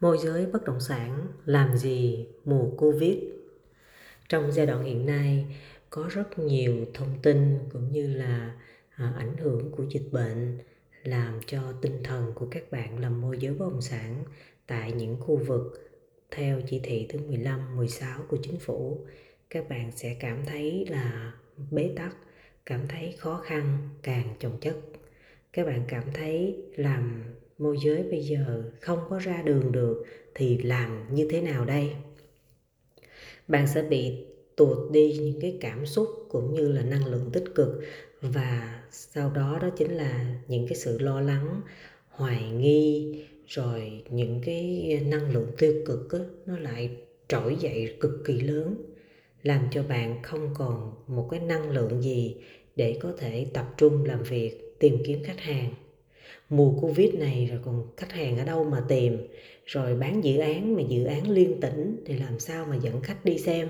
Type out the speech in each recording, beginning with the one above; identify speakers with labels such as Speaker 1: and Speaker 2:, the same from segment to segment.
Speaker 1: môi giới bất động sản làm gì mùa covid trong giai đoạn hiện nay có rất nhiều thông tin cũng như là à, ảnh hưởng của dịch bệnh làm cho tinh thần của các bạn làm môi giới bất động sản tại những khu vực theo chỉ thị thứ 15, 16 của chính phủ các bạn sẽ cảm thấy là bế tắc, cảm thấy khó khăn càng chồng chất. Các bạn cảm thấy làm môi giới bây giờ không có ra đường được thì làm như thế nào đây? Bạn sẽ bị tuột đi những cái cảm xúc cũng như là năng lượng tích cực và sau đó đó chính là những cái sự lo lắng hoài nghi rồi những cái năng lượng tiêu cực đó, nó lại trỗi dậy cực kỳ lớn làm cho bạn không còn một cái năng lượng gì để có thể tập trung làm việc tìm kiếm khách hàng mùa covid này rồi còn khách hàng ở đâu mà tìm? Rồi bán dự án mà dự án liên tỉnh thì làm sao mà dẫn khách đi xem?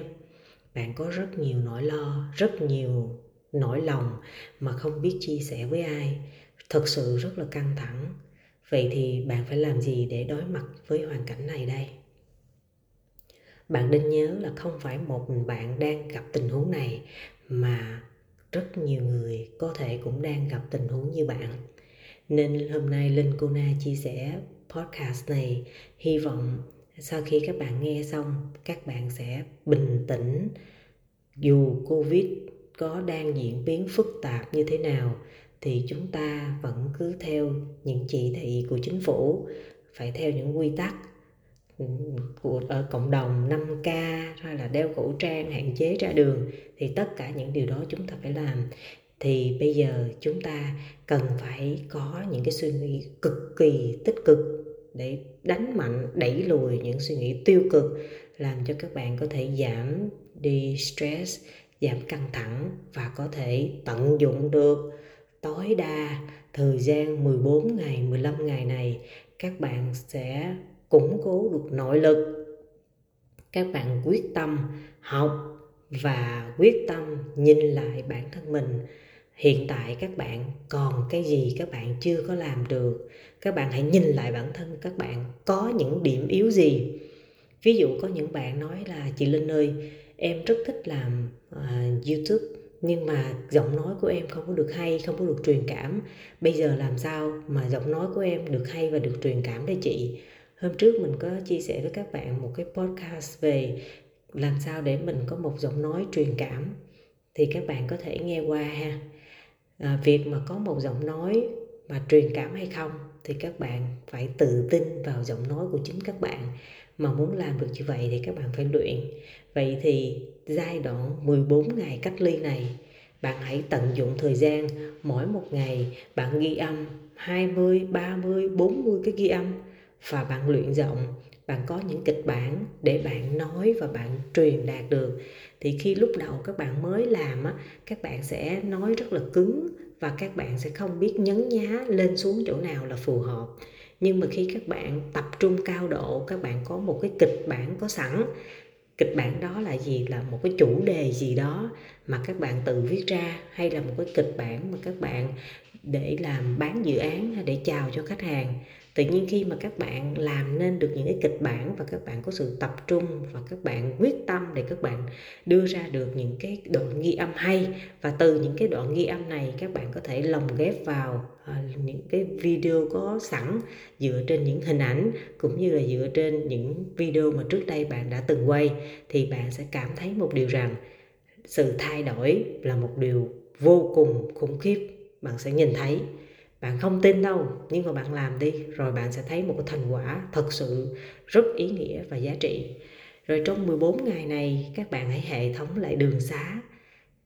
Speaker 1: Bạn có rất nhiều nỗi lo, rất nhiều nỗi lòng mà không biết chia sẻ với ai. Thật sự rất là căng thẳng. Vậy thì bạn phải làm gì để đối mặt với hoàn cảnh này đây? Bạn nên nhớ là không phải một mình bạn đang gặp tình huống này mà rất nhiều người có thể cũng đang gặp tình huống như bạn nên hôm nay linh cô na chia sẻ podcast này. Hy vọng sau khi các bạn nghe xong, các bạn sẽ bình tĩnh. Dù covid có đang diễn biến phức tạp như thế nào, thì chúng ta vẫn cứ theo những chỉ thị của chính phủ. Phải theo những quy tắc của, ở cộng đồng 5K hay là đeo khẩu trang, hạn chế ra đường, thì tất cả những điều đó chúng ta phải làm thì bây giờ chúng ta cần phải có những cái suy nghĩ cực kỳ tích cực để đánh mạnh, đẩy lùi những suy nghĩ tiêu cực, làm cho các bạn có thể giảm đi stress, giảm căng thẳng và có thể tận dụng được tối đa thời gian 14 ngày 15 ngày này. Các bạn sẽ củng cố được nội lực. Các bạn quyết tâm học và quyết tâm nhìn lại bản thân mình hiện tại các bạn còn cái gì các bạn chưa có làm được? Các bạn hãy nhìn lại bản thân các bạn có những điểm yếu gì? Ví dụ có những bạn nói là chị linh ơi em rất thích làm uh, youtube nhưng mà giọng nói của em không có được hay không có được truyền cảm. Bây giờ làm sao mà giọng nói của em được hay và được truyền cảm đây chị? Hôm trước mình có chia sẻ với các bạn một cái podcast về làm sao để mình có một giọng nói truyền cảm. Thì các bạn có thể nghe qua ha à, việc mà có một giọng nói mà truyền cảm hay không thì các bạn phải tự tin vào giọng nói của chính các bạn mà muốn làm được như vậy thì các bạn phải luyện. Vậy thì giai đoạn 14 ngày cách ly này bạn hãy tận dụng thời gian mỗi một ngày bạn ghi âm 20, 30, 40 cái ghi âm và bạn luyện giọng bạn có những kịch bản để bạn nói và bạn truyền đạt được. Thì khi lúc đầu các bạn mới làm á, các bạn sẽ nói rất là cứng và các bạn sẽ không biết nhấn nhá lên xuống chỗ nào là phù hợp. Nhưng mà khi các bạn tập trung cao độ, các bạn có một cái kịch bản có sẵn. Kịch bản đó là gì? Là một cái chủ đề gì đó mà các bạn tự viết ra, hay là một cái kịch bản mà các bạn để làm bán dự án hay để chào cho khách hàng tự nhiên khi mà các bạn làm nên được những cái kịch bản và các bạn có sự tập trung và các bạn quyết tâm để các bạn đưa ra được những cái đoạn ghi âm hay và từ những cái đoạn ghi âm này các bạn có thể lồng ghép vào à, những cái video có sẵn dựa trên những hình ảnh cũng như là dựa trên những video mà trước đây bạn đã từng quay, thì bạn sẽ cảm thấy một điều rằng sự thay đổi là một điều vô cùng khủng khiếp, bạn sẽ nhìn thấy bạn không tin đâu, nhưng mà bạn làm đi, rồi bạn sẽ thấy một cái thành quả thật sự rất ý nghĩa và giá trị. Rồi trong 14 ngày này, các bạn hãy hệ thống lại đường xá.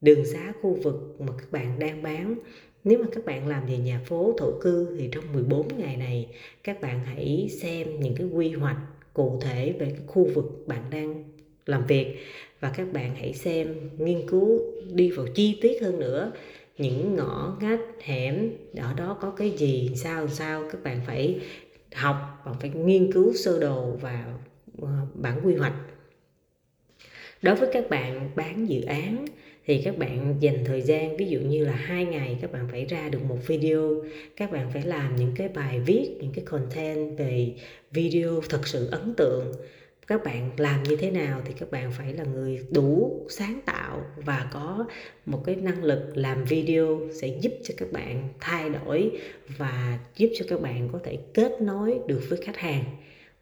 Speaker 1: Đường xá khu vực mà các bạn đang bán. Nếu mà các bạn làm về nhà phố, thổ cư thì trong 14 ngày này, các bạn hãy xem những cái quy hoạch cụ thể về cái khu vực bạn đang làm việc. Và các bạn hãy xem, nghiên cứu đi vào chi tiết hơn nữa những ngõ ngách hẻm, ở đó có cái gì, sao sao, các bạn phải học, bạn phải nghiên cứu sơ đồ và ờ, bản quy hoạch. Đối với các bạn bán dự án thì các bạn dành thời gian, ví dụ như là hai ngày các bạn phải ra được một video, các bạn phải làm những cái bài viết, những cái content về video thật sự ấn tượng các bạn làm như thế nào thì các bạn phải là người đủ sáng tạo và có một cái năng lực làm video sẽ giúp cho các bạn thay đổi và giúp cho các bạn có thể kết nối được với khách hàng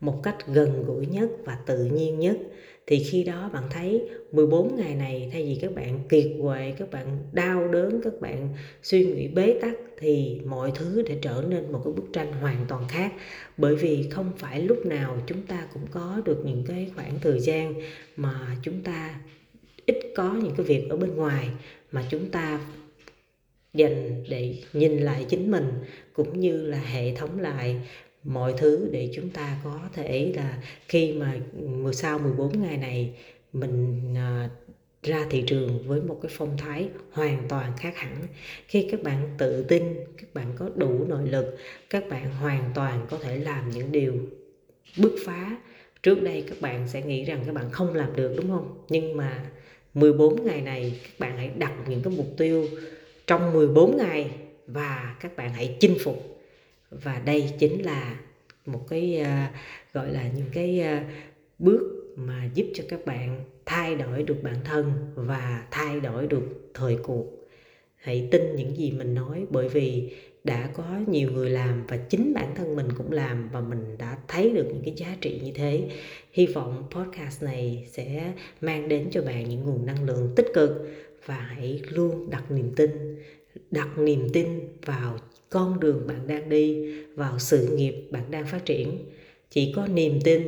Speaker 1: một cách gần gũi nhất và tự nhiên nhất. Thì khi đó bạn thấy 14 ngày này, thay vì các bạn kiệt quệ, các bạn đau đớn, các bạn suy nghĩ bế tắc, thì mọi thứ để trở nên một cái bức tranh hoàn toàn khác. Bởi vì không phải lúc nào chúng ta cũng có được những cái khoảng thời gian mà chúng ta ít có những cái việc ở bên ngoài, mà chúng ta dành để nhìn lại chính mình, cũng như là hệ thống lại mọi thứ để chúng ta có thể là khi mà sau 14 ngày này mình à, ra thị trường với một cái phong thái hoàn toàn khác hẳn. Khi các bạn tự tin, các bạn có đủ nội lực, các bạn hoàn toàn có thể làm những điều bứt phá. Trước đây các bạn sẽ nghĩ rằng các bạn không làm được, đúng không? Nhưng mà 14 ngày này các bạn hãy đặt những cái mục tiêu trong 14 ngày và các bạn hãy chinh phục và đây chính là một cái uh, gọi là những cái uh, bước mà giúp cho các bạn thay đổi được bản thân và thay đổi được thời cuộc. Hãy tin những gì mình nói bởi vì đã có nhiều người làm và chính bản thân mình cũng làm và mình đã thấy được những cái giá trị như thế. Hy vọng podcast này sẽ mang đến cho bạn những nguồn năng lượng tích cực và hãy luôn đặt niềm tin đặt niềm tin vào con đường bạn đang đi, vào sự nghiệp bạn đang phát triển. Chỉ có niềm tin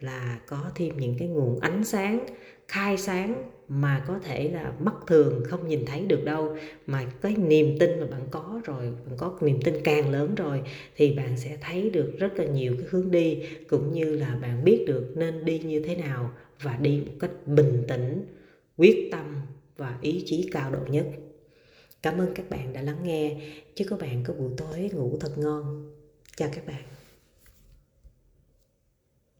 Speaker 1: là có thêm những cái nguồn ánh sáng, khai sáng mà có thể là mắt thường không nhìn thấy được đâu. Mà cái niềm tin mà bạn có rồi, bạn có niềm tin càng lớn rồi thì bạn sẽ thấy được rất là nhiều cái hướng đi, cũng như là bạn biết được nên đi như thế nào và đi một cách bình tĩnh, quyết tâm và ý chí cao độ nhất cảm ơn các bạn đã lắng nghe. Chúc các bạn có buổi tối ngủ thật ngon. Chào các bạn.